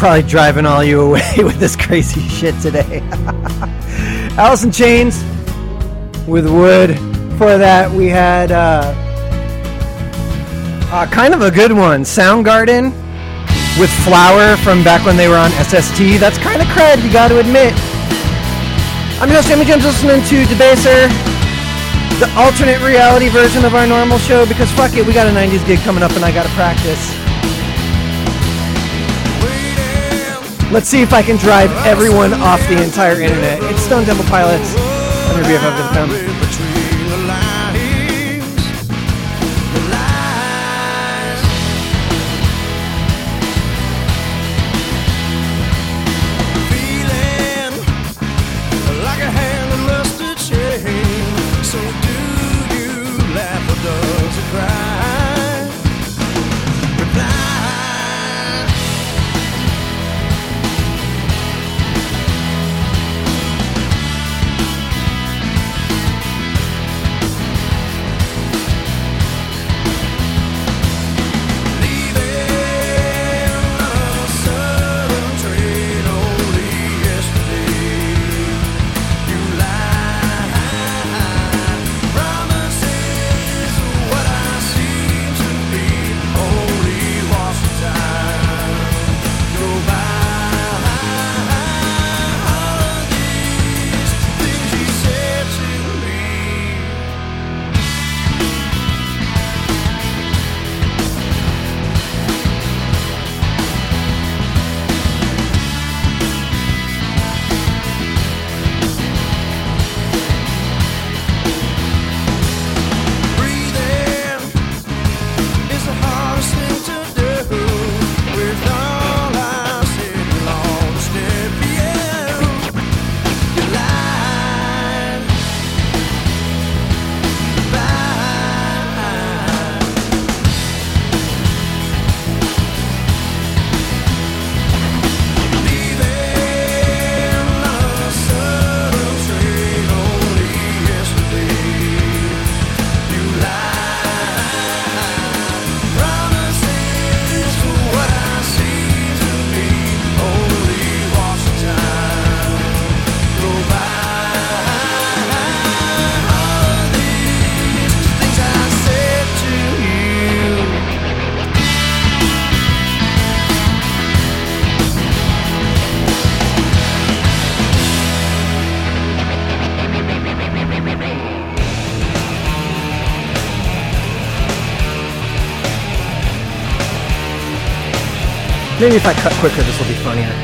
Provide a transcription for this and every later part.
Probably driving all you away with this crazy shit today. Alice in Chains with Wood. For that, we had uh, uh, kind of a good one Soundgarden with Flower from back when they were on SST. That's kind of cred, you gotta admit. I'm host, Jamie Jones, listening to Debaser, the alternate reality version of our normal show because fuck it, we got a 90s gig coming up and I gotta practice. Let's see if I can drive everyone off the entire internet. It's Stone Temple Pilots under BFF.com. Maybe if I cut quicker, this will be funnier.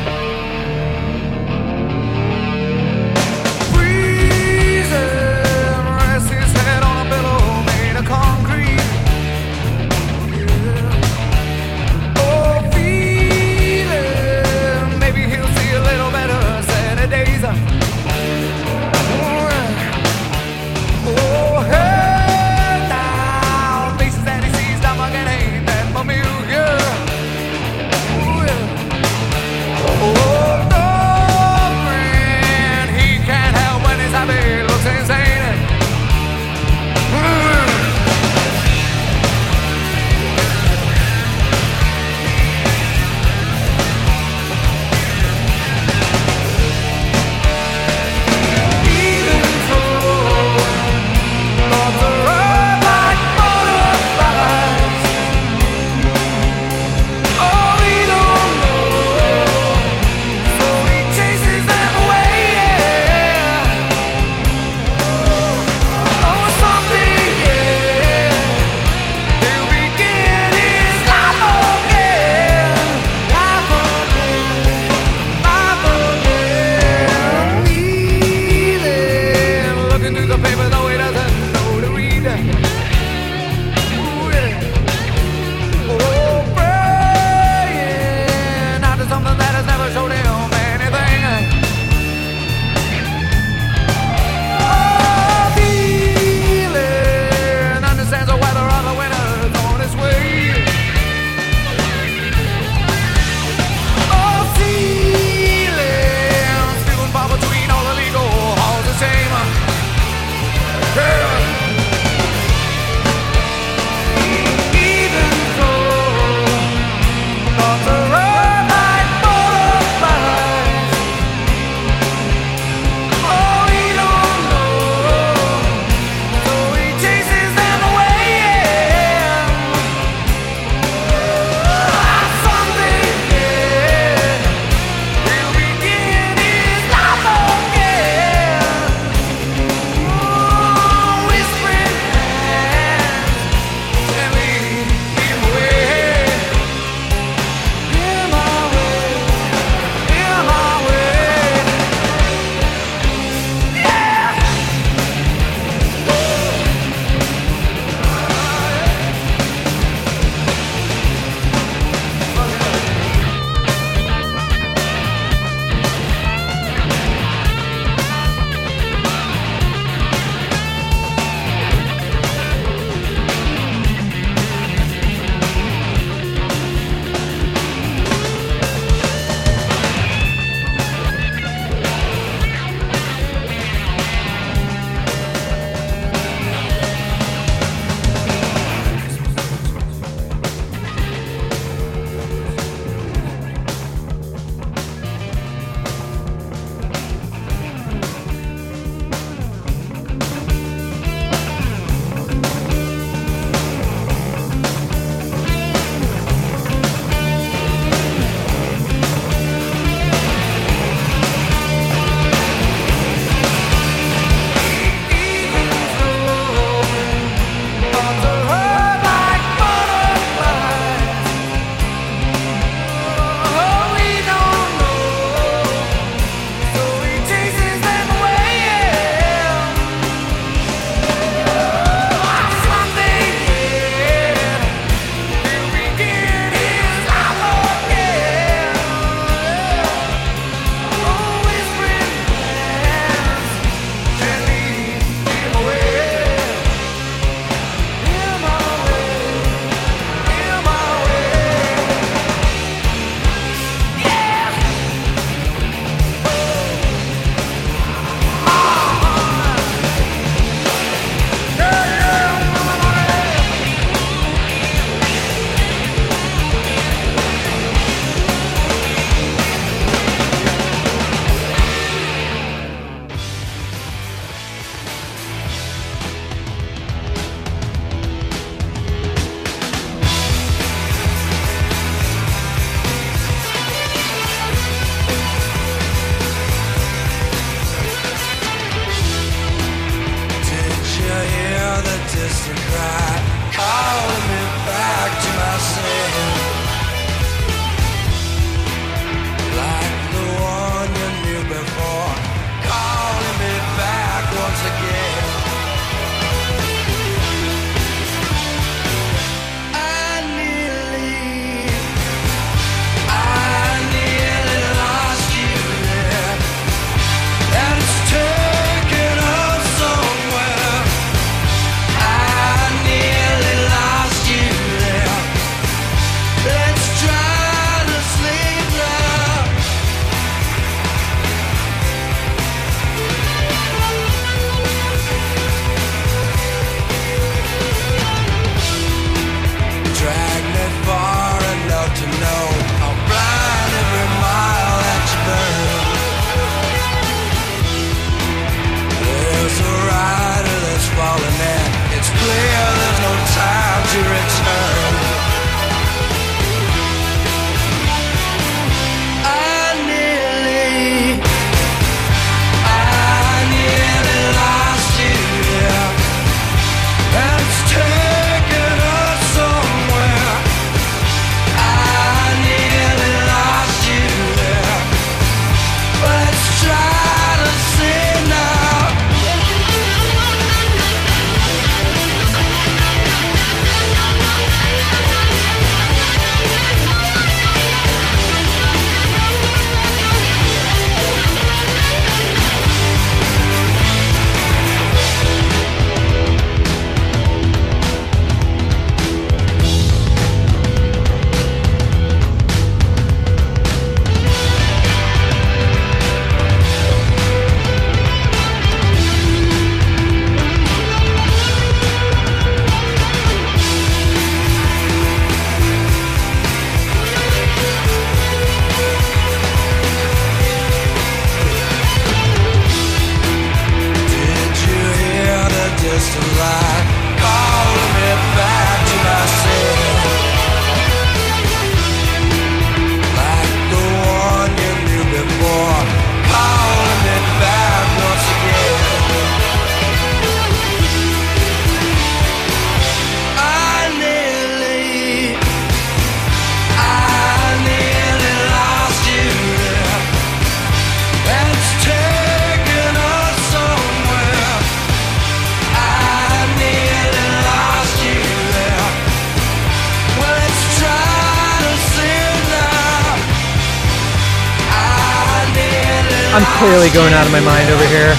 Going out of my mind over here.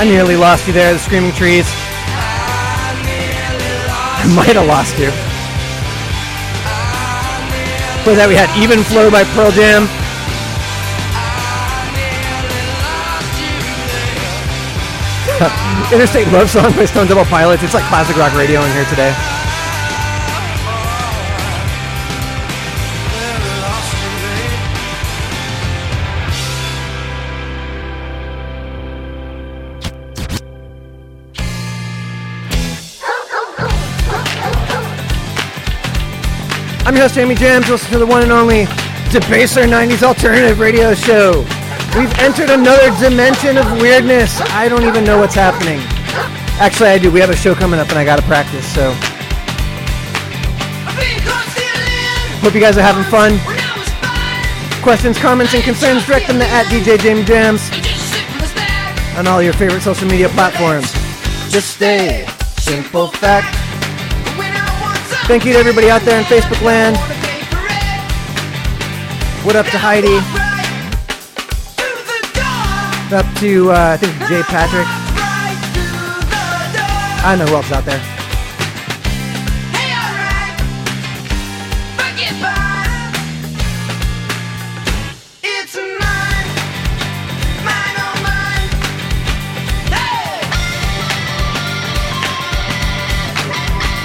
I nearly lost you there, the screaming trees. I might have lost you. For that we had Even Flow by Pearl Jam. Interstate Love Song by Stone Temple Pilots. It's like classic rock radio in here today. I'm your host, Jamie Jams. Listen to the one and only Debaser 90s Alternative Radio Show. We've entered another dimension of weirdness. I don't even know what's happening. Actually, I do. We have a show coming up and I got to practice, so. Hope you guys are having fun. Questions, comments, and concerns, direct them to at DJ Jamie Jams on all your favorite social media platforms. Just stay. Simple fact. Thank you to everybody out there in Facebook land. What up to Heidi? What up to, uh, I think, Jay Patrick. I don't know who else out there.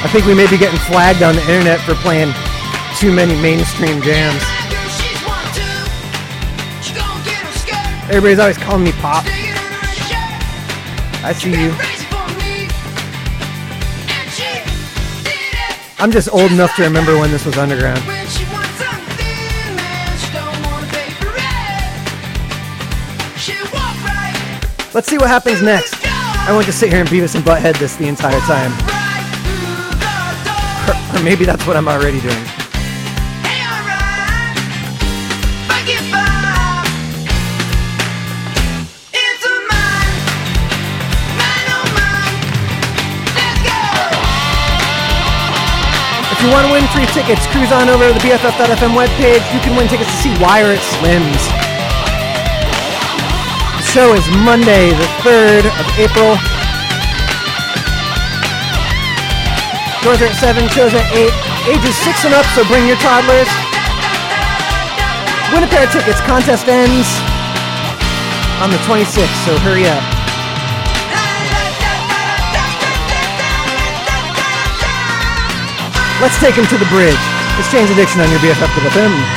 I think we may be getting flagged on the internet for playing too many mainstream jams. Everybody's always calling me pop. I see you. I'm just old enough to remember when this was underground. Let's see what happens next. I want to sit here and Beavis and Butthead this the entire time. Maybe that's what I'm already doing. If you want to win free tickets, cruise on over to the BFF.FM webpage. You can win tickets to see Wire at Slim's. The show is Monday, the 3rd of April. Doors are at 7, shows at 8. Ages 6 and up, so bring your toddlers. Win a pair of tickets. Contest ends on the 26th, so hurry up. Let's take him to the bridge. It's Jane's Addiction on your BFF to the BFF.FM.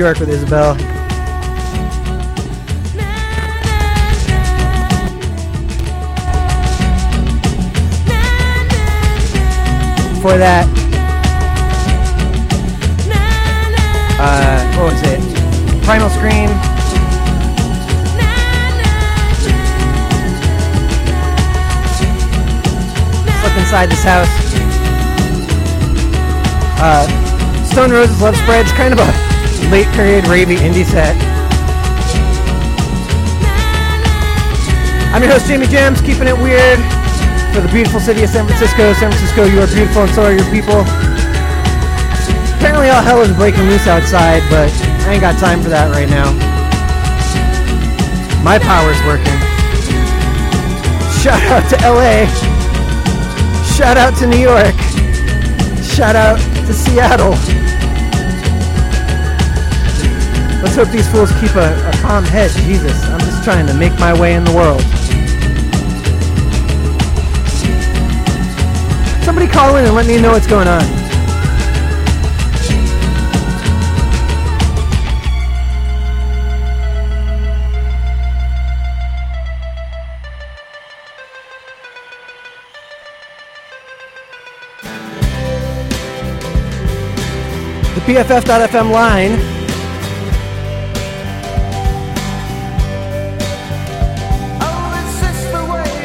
Bjork with Isobel. For that, uh, what was it? Primal Scream. Slip inside this house. Uh, Stone Roses Love Spreads, kind of a late period ravey indie set. I'm your host, Jamie Jams, keeping it weird for the beautiful city of San Francisco. San Francisco, you are beautiful and so are your people. Apparently all hell is breaking loose outside, but I ain't got time for that right now. My power's working. Shout out to LA. Shout out to New York. Shout out to Seattle. Let's hope these fools keep a, a calm head. Jesus, I'm just trying to make my way in the world. Somebody call in and let me know what's going on. BFF.FM line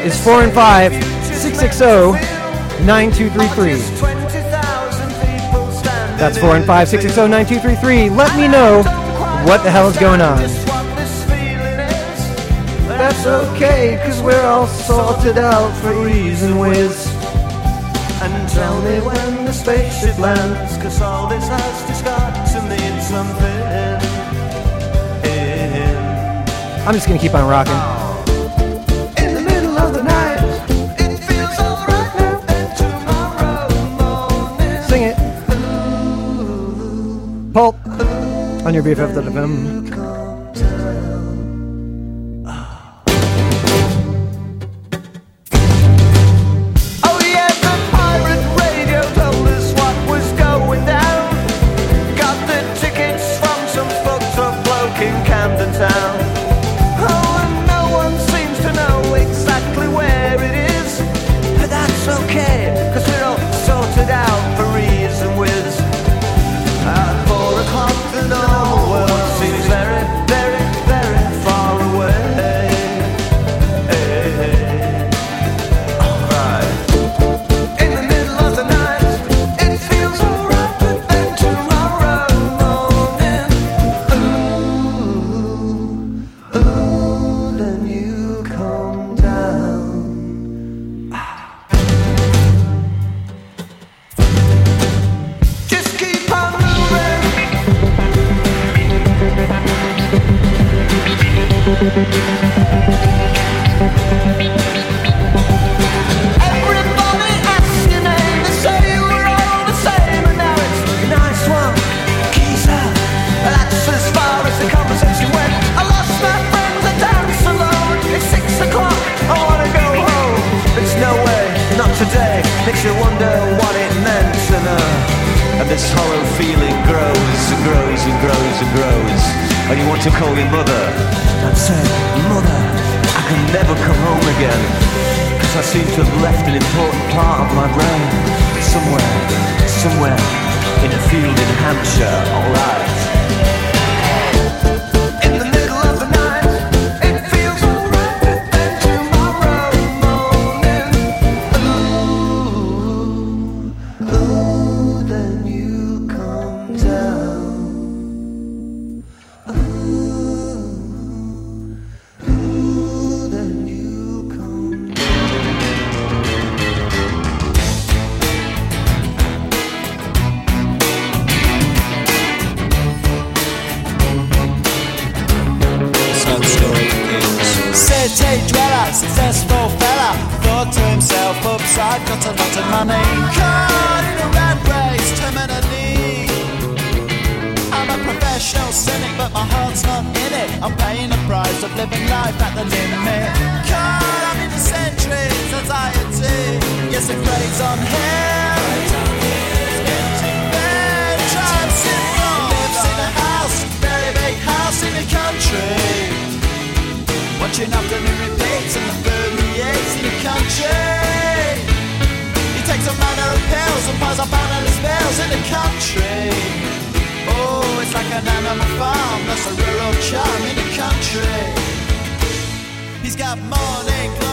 is 4 and 5 660 9233. That's 4 and 5 660 9233. Let me know what the hell is going on. That's okay, cause we're all sorted out for and whiz. And tell me when the spaceship lands, cause all this has just got to mean something. I'm just gonna keep on rocking. On your BFF.fm. He's got morning.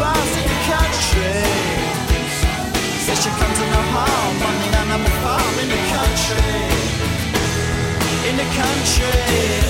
boat in the country. She comes the animal farm in the country. In the country.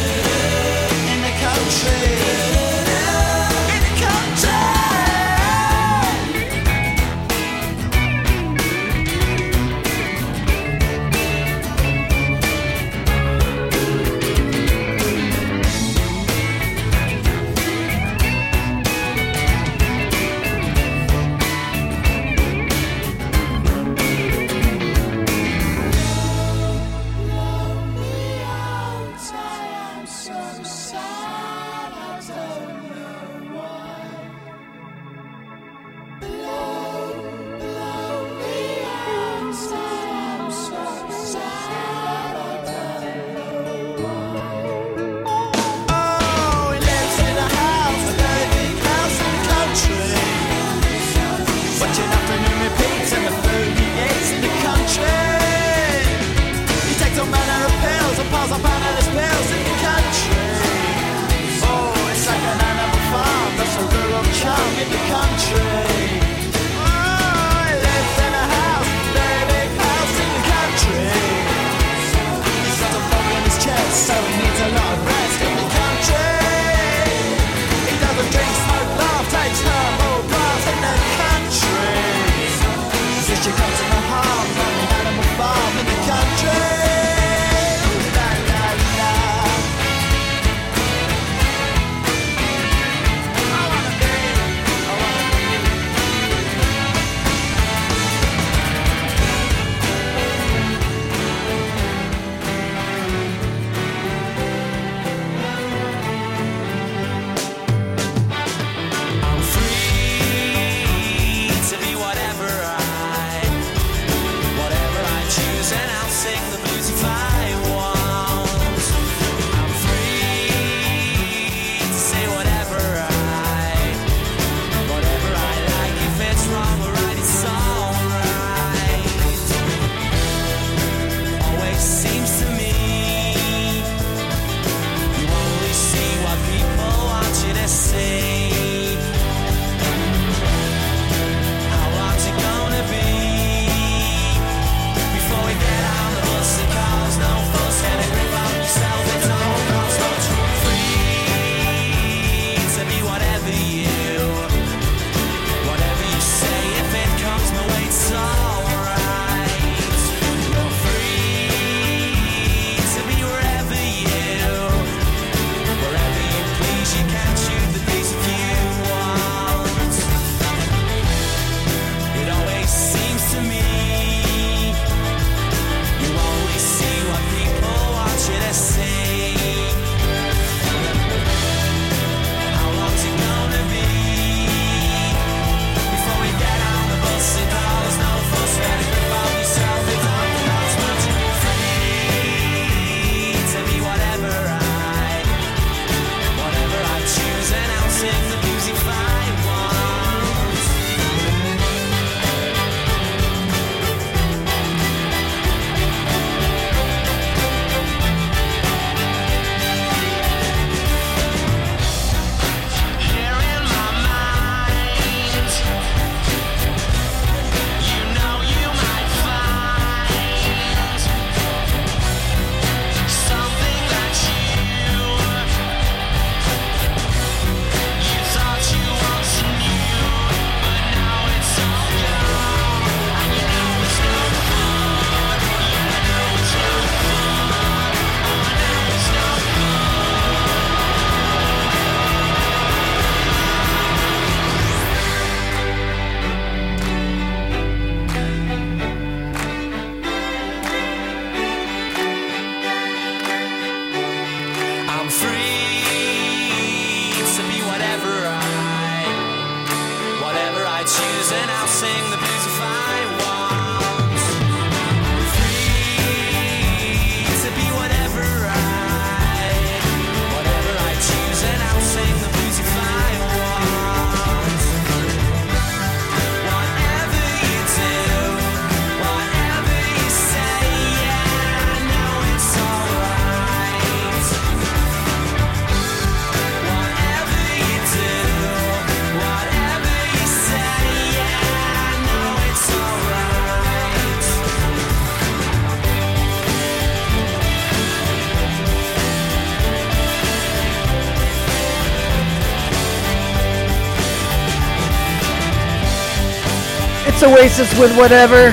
Oasis with whatever.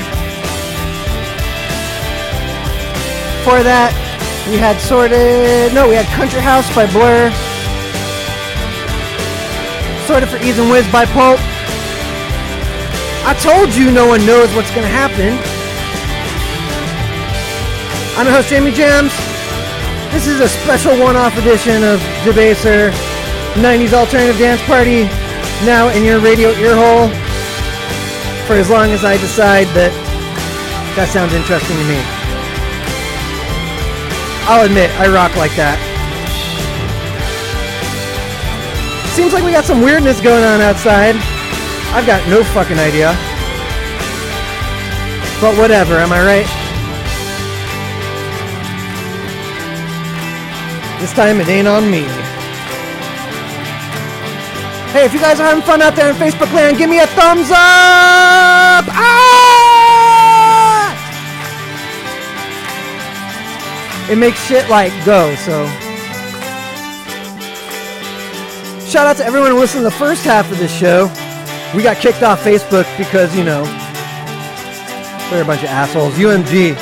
For that, we had sorted. No, we had Country House by Blur. Sorted for E's and Wizz by Pulp. I told you no one knows what's gonna happen. I'm your host, Jamie Jams. This is a special one-off edition of Debaser 90s Alternative Dance Party, now in your radio earhole for as long as I decide that that sounds interesting to me. I'll admit, I rock like that. Seems like we got some weirdness going on outside. I've got no fucking idea. But whatever, am I right? This time it ain't on me. Hey, if you guys are having fun out there in Facebook land, give me a thumbs up! Ah! It makes shit like go, so. Shout out to everyone who listened to the first half of this show. We got kicked off Facebook because, you know, they're a bunch of assholes. UMG.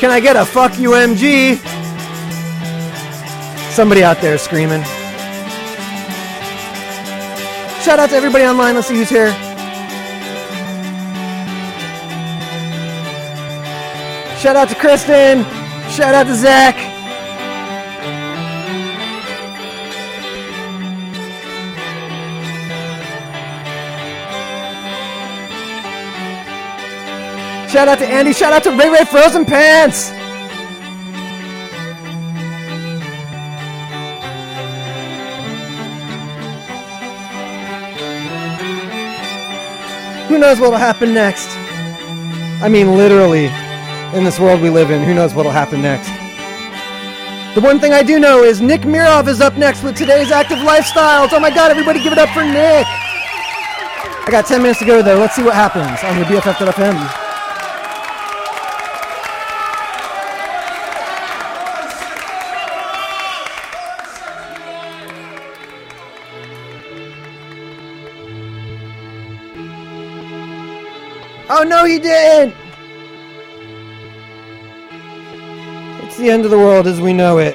Can I get a fuck UMG? Somebody out there screaming. Shout out to everybody online. Let's see who's here. Shout out to Kristen. Shout out to Zach. Shout out to Andy. Shout out to Ray Ray Frozen Pants. Who knows what'll happen next? I mean, literally, in this world we live in, who knows what'll happen next? The one thing I do know is Nick Mirov is up next with today's active lifestyles. Oh my god, everybody give it up for Nick! I got 10 minutes to go though. Let's see what happens on your BFF.fm. Oh no, he didn't! It's the end of the world as we know it.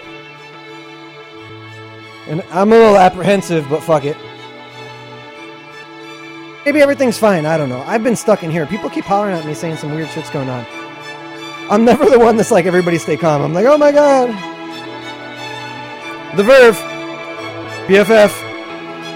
And I'm a little apprehensive, but fuck it. Maybe everything's fine. I don't know. I've been stuck in here. People keep hollering at me saying some weird shit's going on. I'm never the one that's like, everybody stay calm. I'm like, oh my god. The Verve. BFF.FM.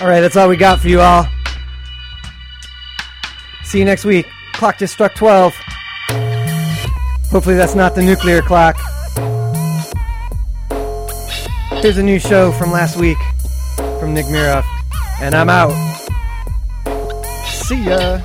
All right, that's all we got for you all. See you next week. Clock just struck 12. Hopefully, that's not the nuclear clock. Here's a new show from last week from Nick Miroff, and I'm out. See ya.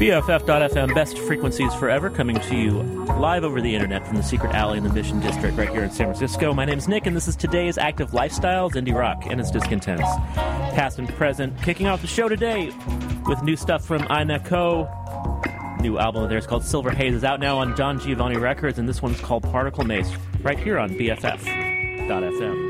BFF.FM, best frequencies forever, coming to you live over the internet from the secret alley in the Mission District right here in San Francisco. My name is Nick, and this is today's Active Lifestyles, Indie Rock, and its discontents. Past and present. Kicking off the show today with new stuff from Aye Nako New album of theirs called Silver Haze is out now on Don Giovanni Records, and this one's called Particle Mace, right here on BFF.FM.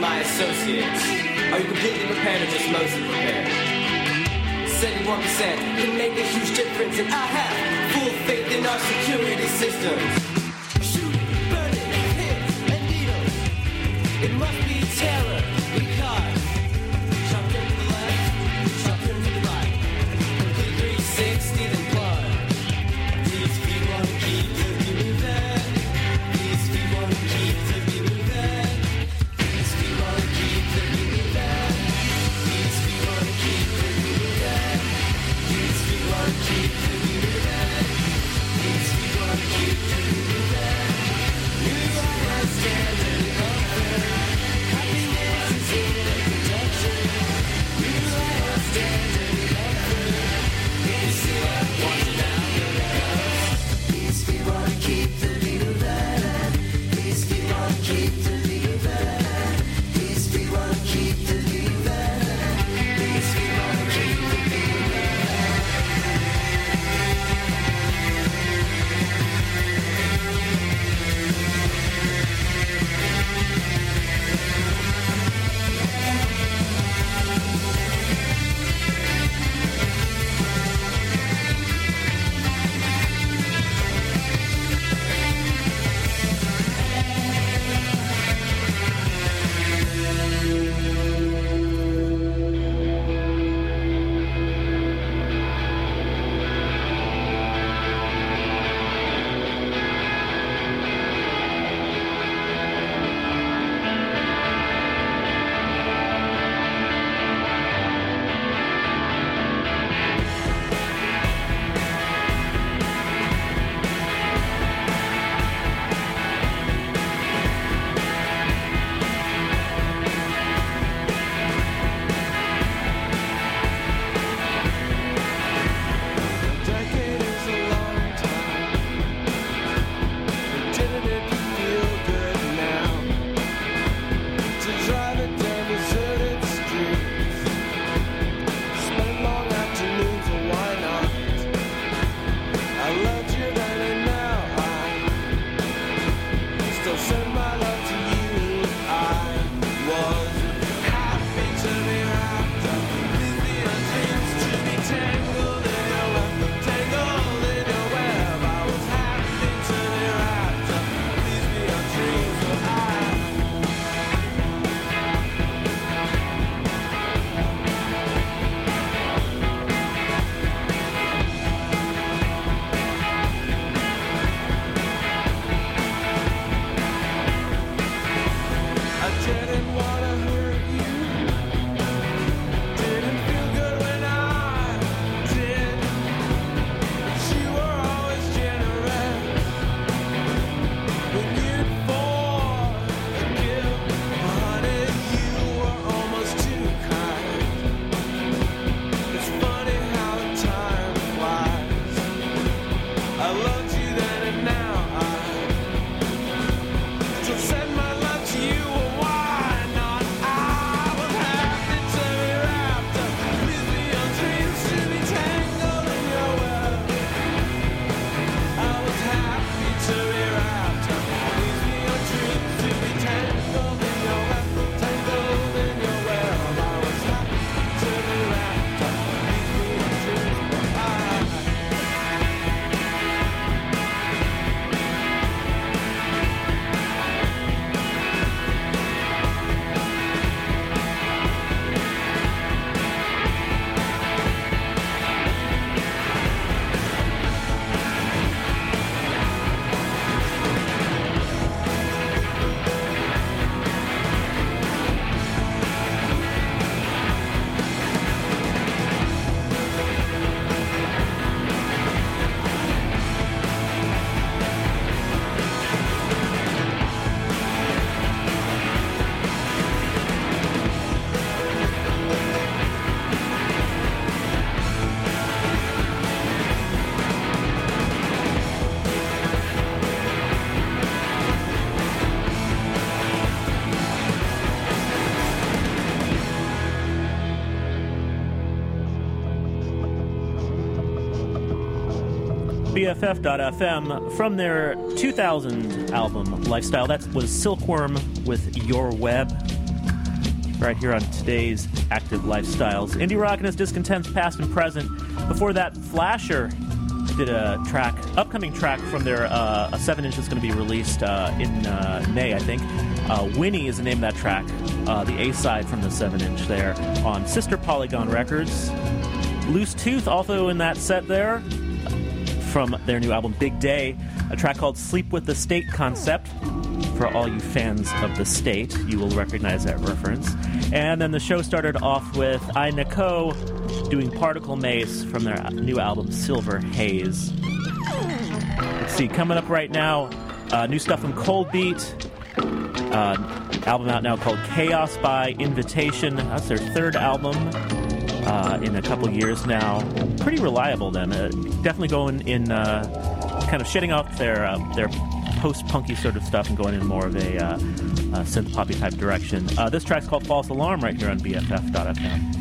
my associates? Are you completely prepared or just mostly prepared? 71% can make a huge difference, and I have full faith in our security systems. BFF.FM from their 2000 album Lifestyle. That was Silkworm with Your Web. Right here on today's Active Lifestyles. Indie rock and its discontents, past and present. Before that, Flasher did a track, upcoming track from their uh, a seven inch that's going to be released uh, in uh, May, I think. Uh, Winnie is the name of that track, uh, the A side from the seven inch there on Sister Polygon Records. Loose Tooth also in that set there from their new album Big Day, a track called Sleep with the State Concept. For all you fans of the state, you will recognize that reference. And then the show started off with Aye Nako doing Particle Mace from their new album Silver Haze. Let's see, coming up right now, uh, new stuff from Cold Beat. Uh, album out now called Chaos by Invitation. That's their third album uh, in a couple years now. Pretty reliable, then. Uh, definitely going in, uh, kind of shedding off their uh, their post punky sort of stuff and going in more of a uh, synth poppy type direction. Uh, this track's called False Alarm right here on BFF.fm.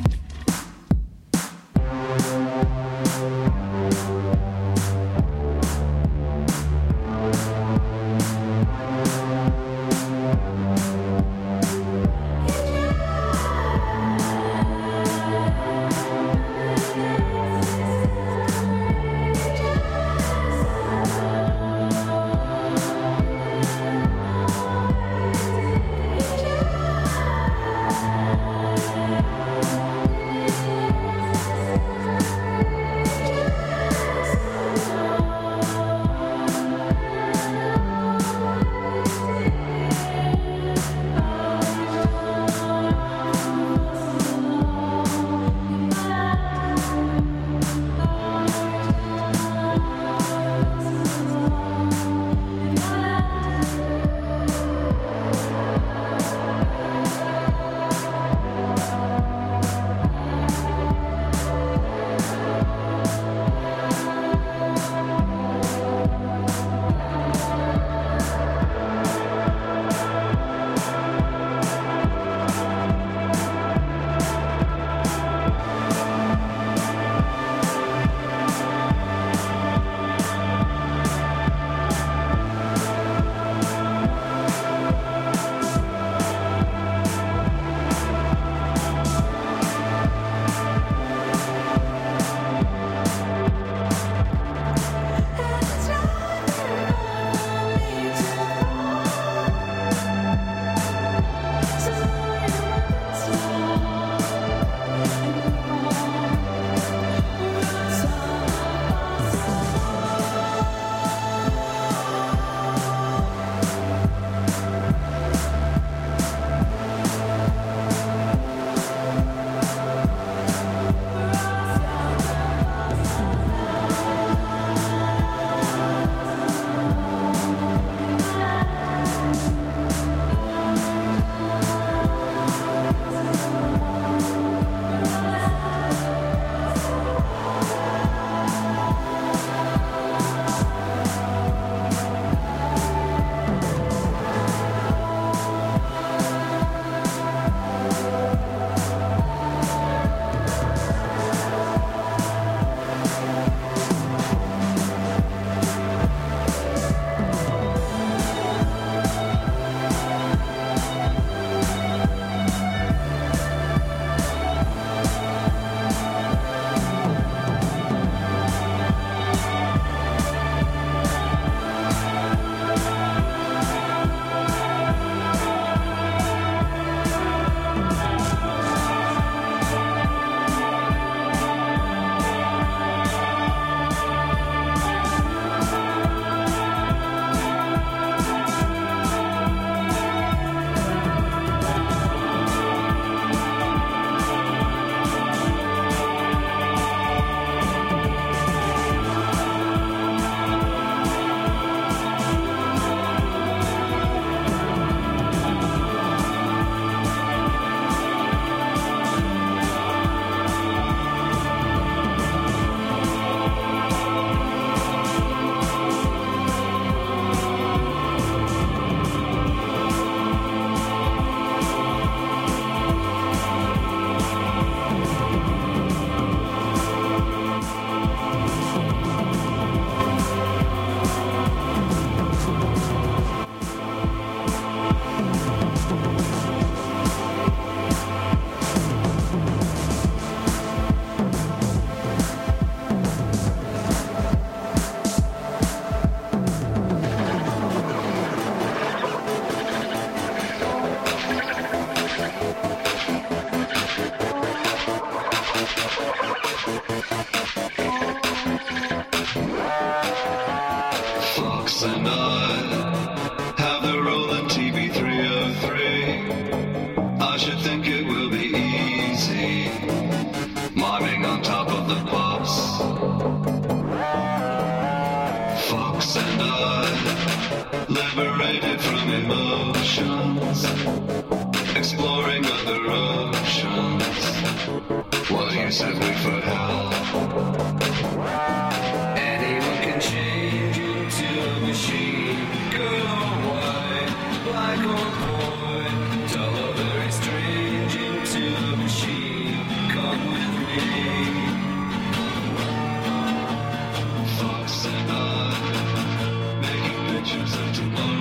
pictures of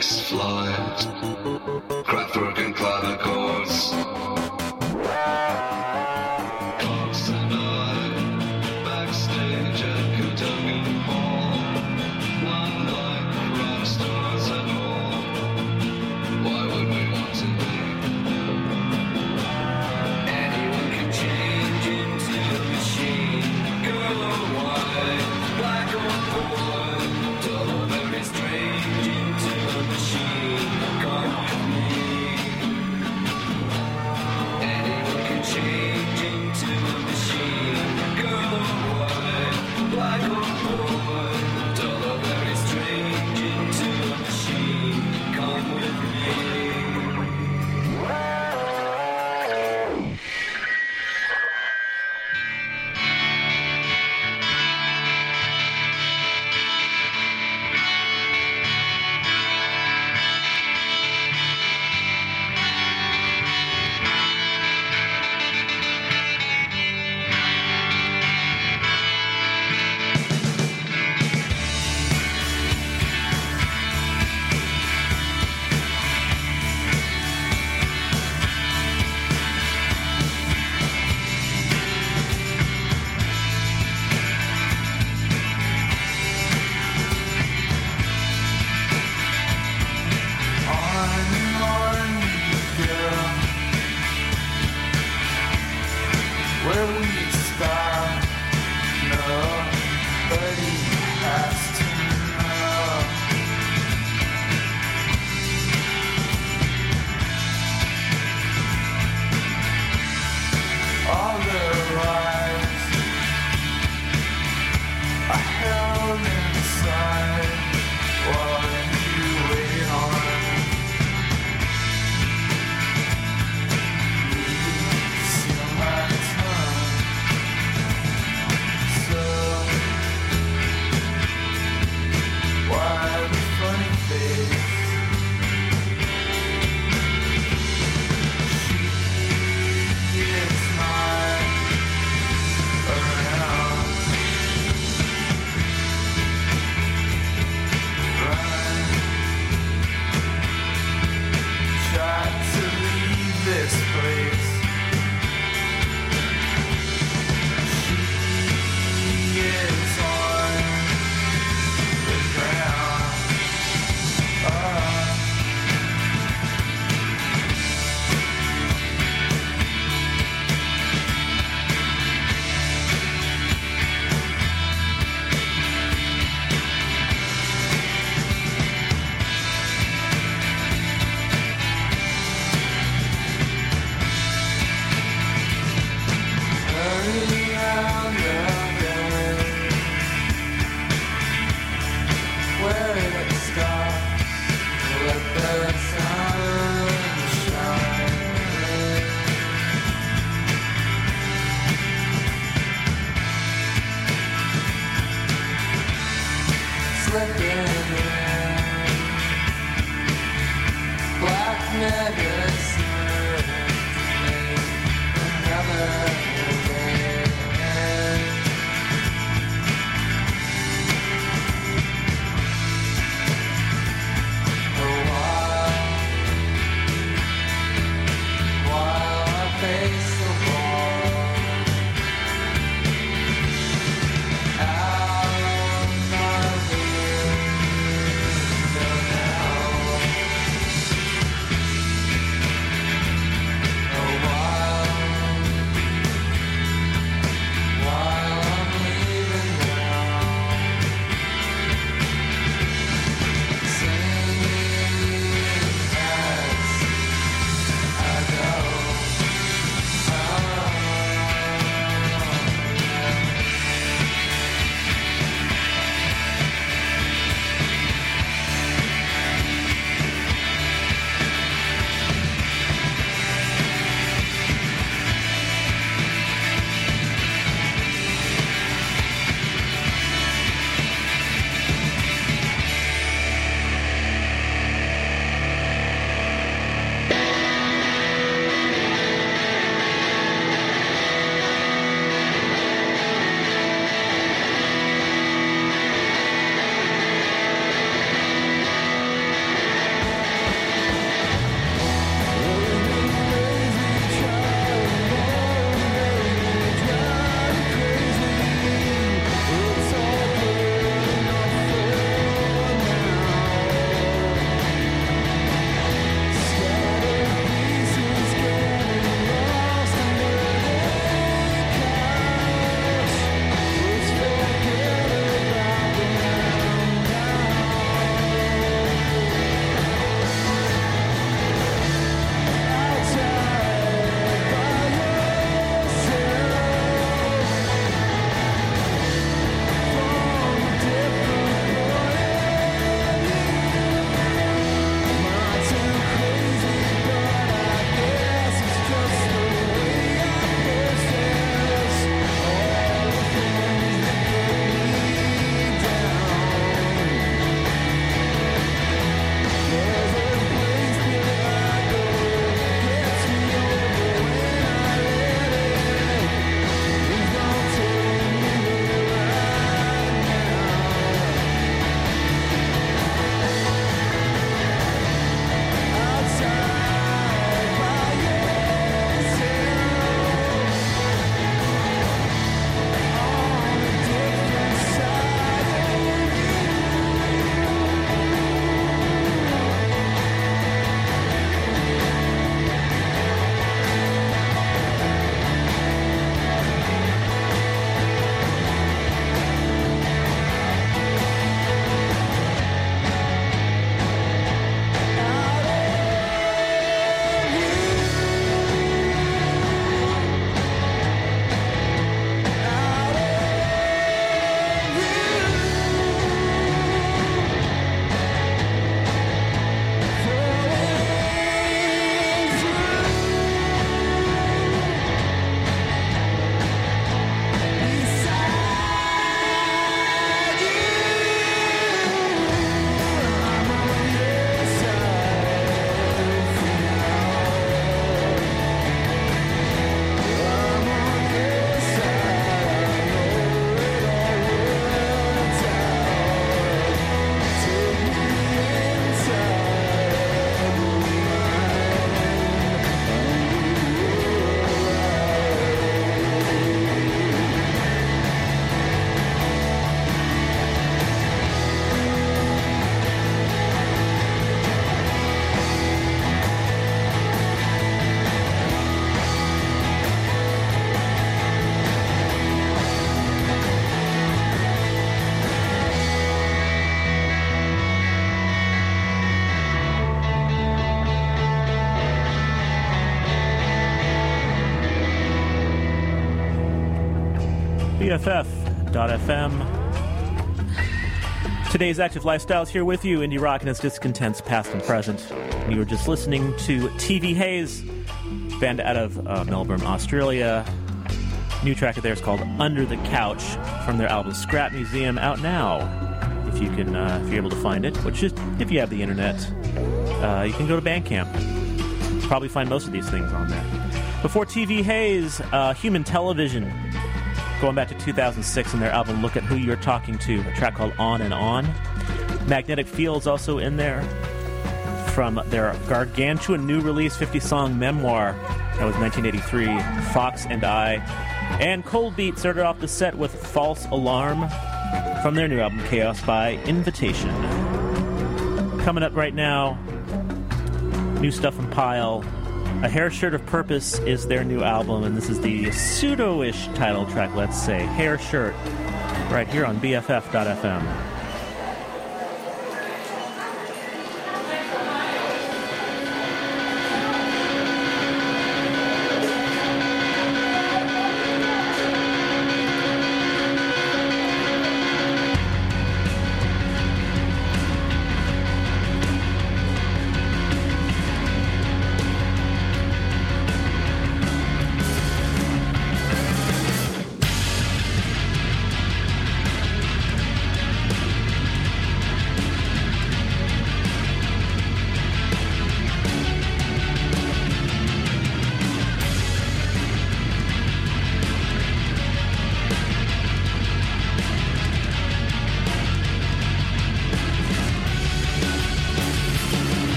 conversation takes BFF.FM. Today's Active Lifestyles here with you, Indie Rock and its discontents, past and present. You were just listening to TV Haze, band out of uh, Melbourne, Australia. New track of theirs called "Under the Couch" from their album "Scrap Museum," out now. If you can, uh, if you're able to find it, which is if you have the internet, uh, you can go to Bandcamp. Probably find most of these things on there. Before TV Haze, uh, Human Television, going back to 2006 and their album "Look at Who You're Talking To," a track called "On and On." Magnetic Fields also in there from their gargantuan new release 50 song memoir. That was 1983, Fox and I. And Cold Beat started off the set with False Alarm from their new album Chaos by Invitation. Coming up right now, new stuff from Pile. A Hair Shirt of Purpose is their new album, and this is the pseudo ish title track, let's say. Hair Shirt, right here on BFF.fm.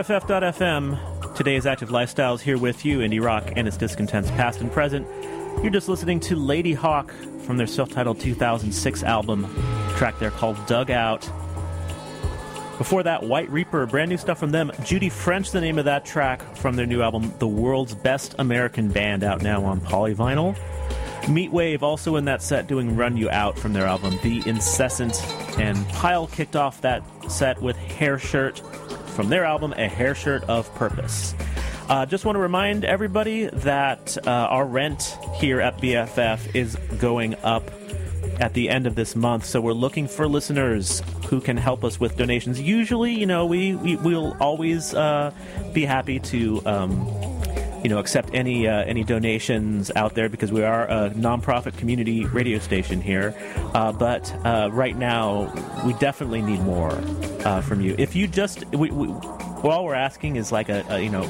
BFF.FM, today's active lifestyles here with you, indie rock and its discontents past and present. You're just listening to Ladyhawk from their self titled 2006 album, track there called Dug Out. Before that, White Reaper, brand new stuff from them. Judy French, the name of that track from their new album, The World's Best American Band, out now on Polyvinyl. Meatwave also in that set doing Run You Out from their album The Incessant. And Pile kicked off that set with Hair Shirt from their album A Hair Shirt of Purpose. Uh, just want to remind everybody that uh, our rent here at BFF is going up at the end of this month, so we're looking for listeners who can help us with donations. Usually, you know, we, we will always uh, be happy to. Um, you know, accept any uh, any donations out there because we are a nonprofit community radio station here. Uh, but uh, right now, we definitely need more uh, from you. If you just, we, we, all we're asking is like a, a you know,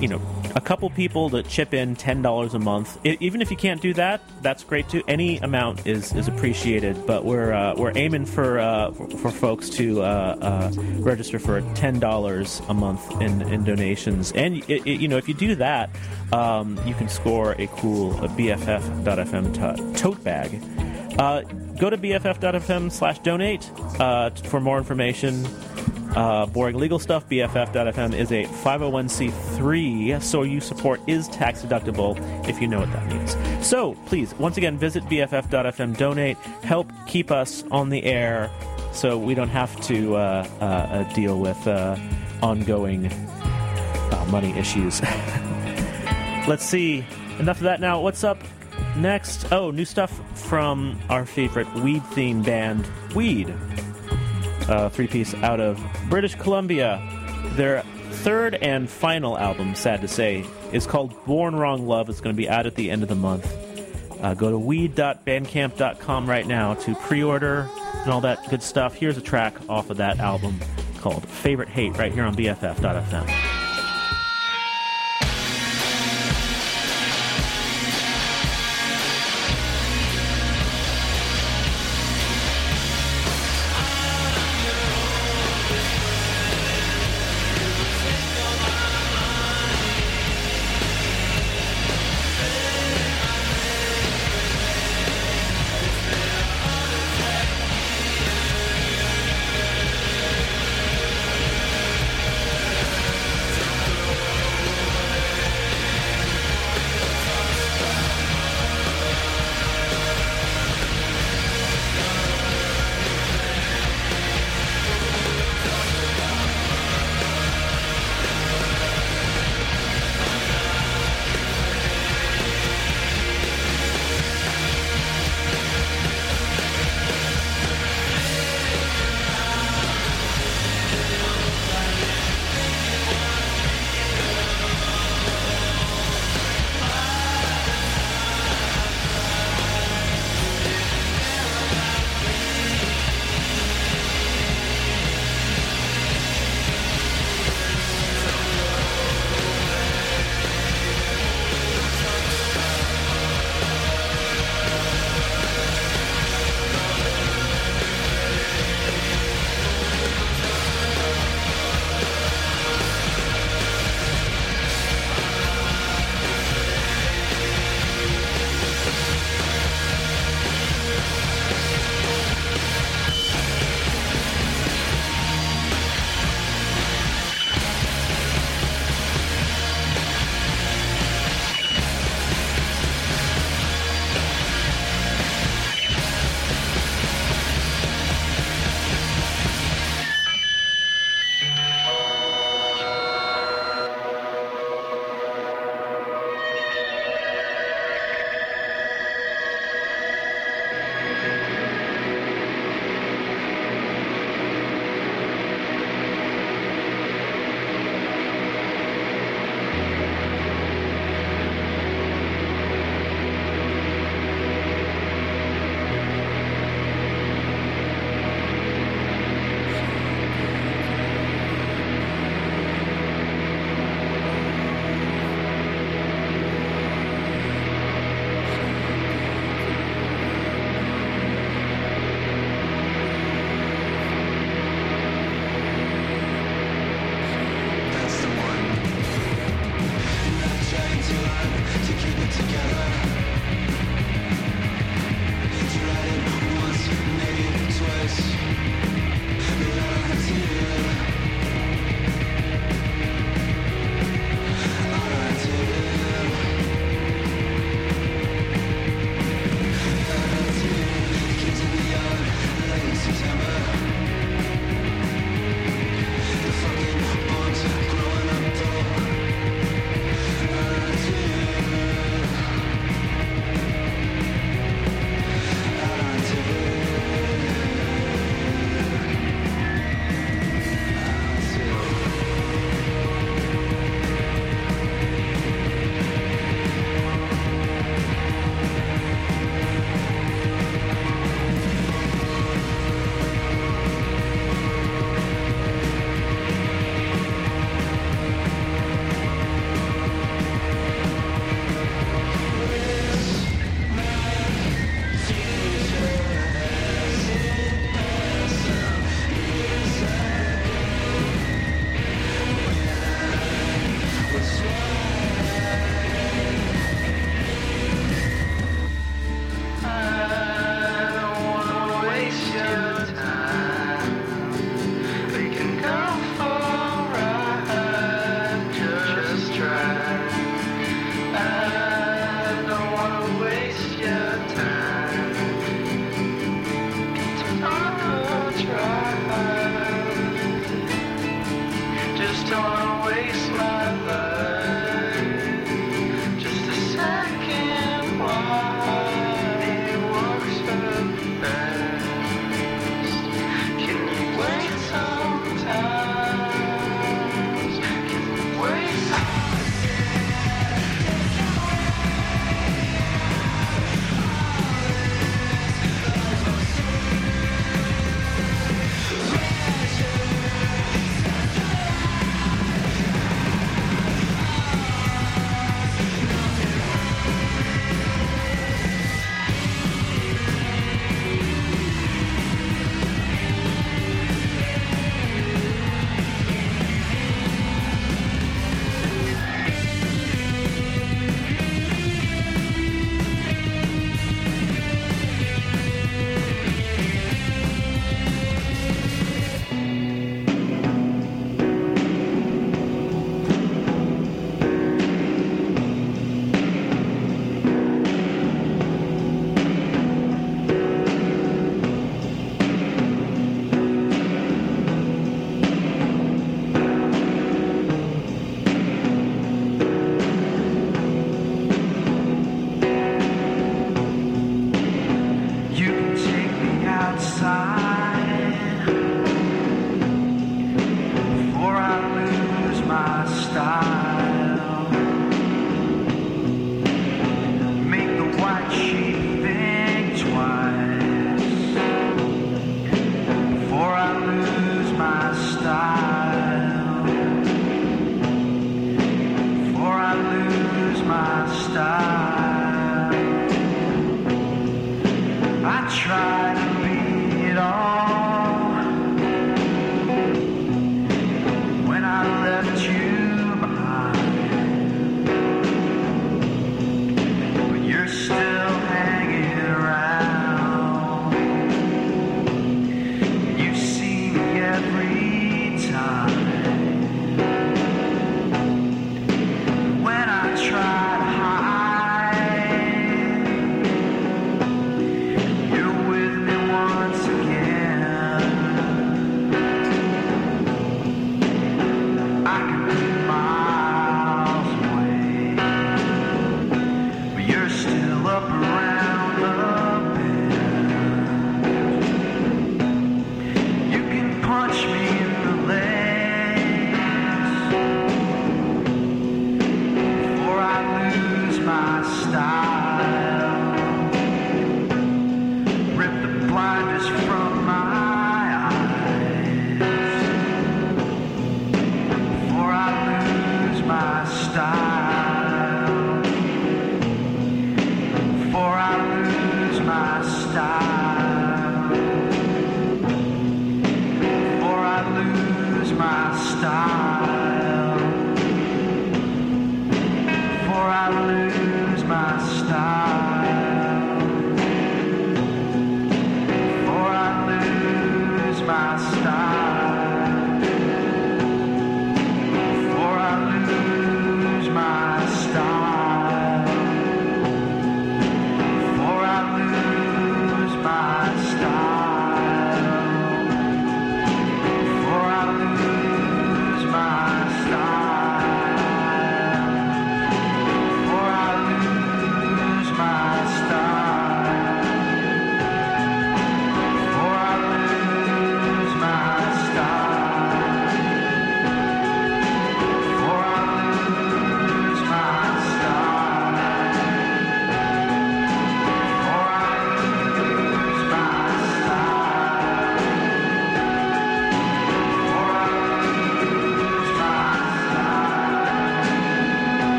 you know, a couple people to chip in ten dollars a month. I, even if you can't do that, that's great too. Any amount is is appreciated. But we're uh, we're aiming for, uh, for folks to uh, uh, register for ten dollars a month in, in donations. And it, it- you know, if you do that, um, you can score a cool BFF.FM to- tote bag. Go to BFF.FM slash donate uh, for more information. Uh, boring legal stuff. BFF.FM is a 501c3, so you support is tax deductible if you know what that means. So please, once again, visit BFF.FM, donate, help keep us on the air so we don't have to uh, uh, uh, deal with uh, ongoing money issues. Let's see. Enough of that now. What's up next? Oh, new stuff from our favorite weed themed band, Weed. Uh, three piece out of British Columbia. Their third and final album, sad to say, is called Born Wrong Love. It's going to be out at the end of the month. Uh, go to weed.bandcamp.com right now to pre order and all that good stuff. Here's a track off of that album called Favorite Hate right here on BFF.fm.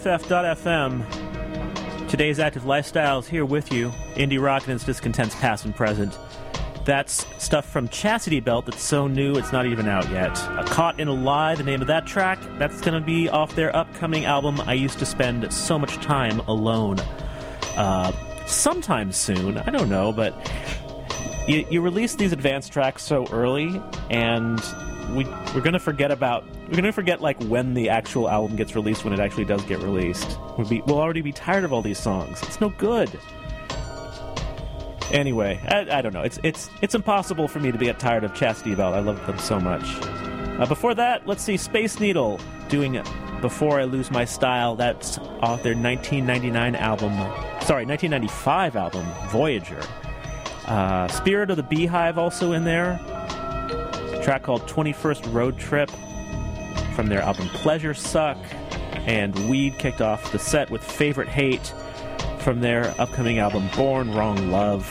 BFF.FM. Today's Active Lifestyles here with you. Indie rock and its discontents past and present. That's stuff from Chastity Belt that's so new it's not even out yet. Uh, Caught in a Lie, the name of that track, that's going to be off their upcoming album, I Used to Spend So Much Time Alone. Uh, sometime soon, I don't know, but you, you release these advanced tracks so early, and we, we're going to forget about. We're to forget like when the actual album gets released when it actually does get released. We'll, be, we'll already be tired of all these songs. It's no good. Anyway, I, I don't know. It's it's it's impossible for me to get tired of Chastity Belt. I love them so much. Uh, before that, let's see Space Needle doing "Before I Lose My Style." That's off their 1999 album. Sorry, 1995 album Voyager. Uh, Spirit of the Beehive also in there. Track called 21st Road Trip from their album Pleasure Suck. And Weed kicked off the set with Favorite Hate from their upcoming album Born Wrong Love.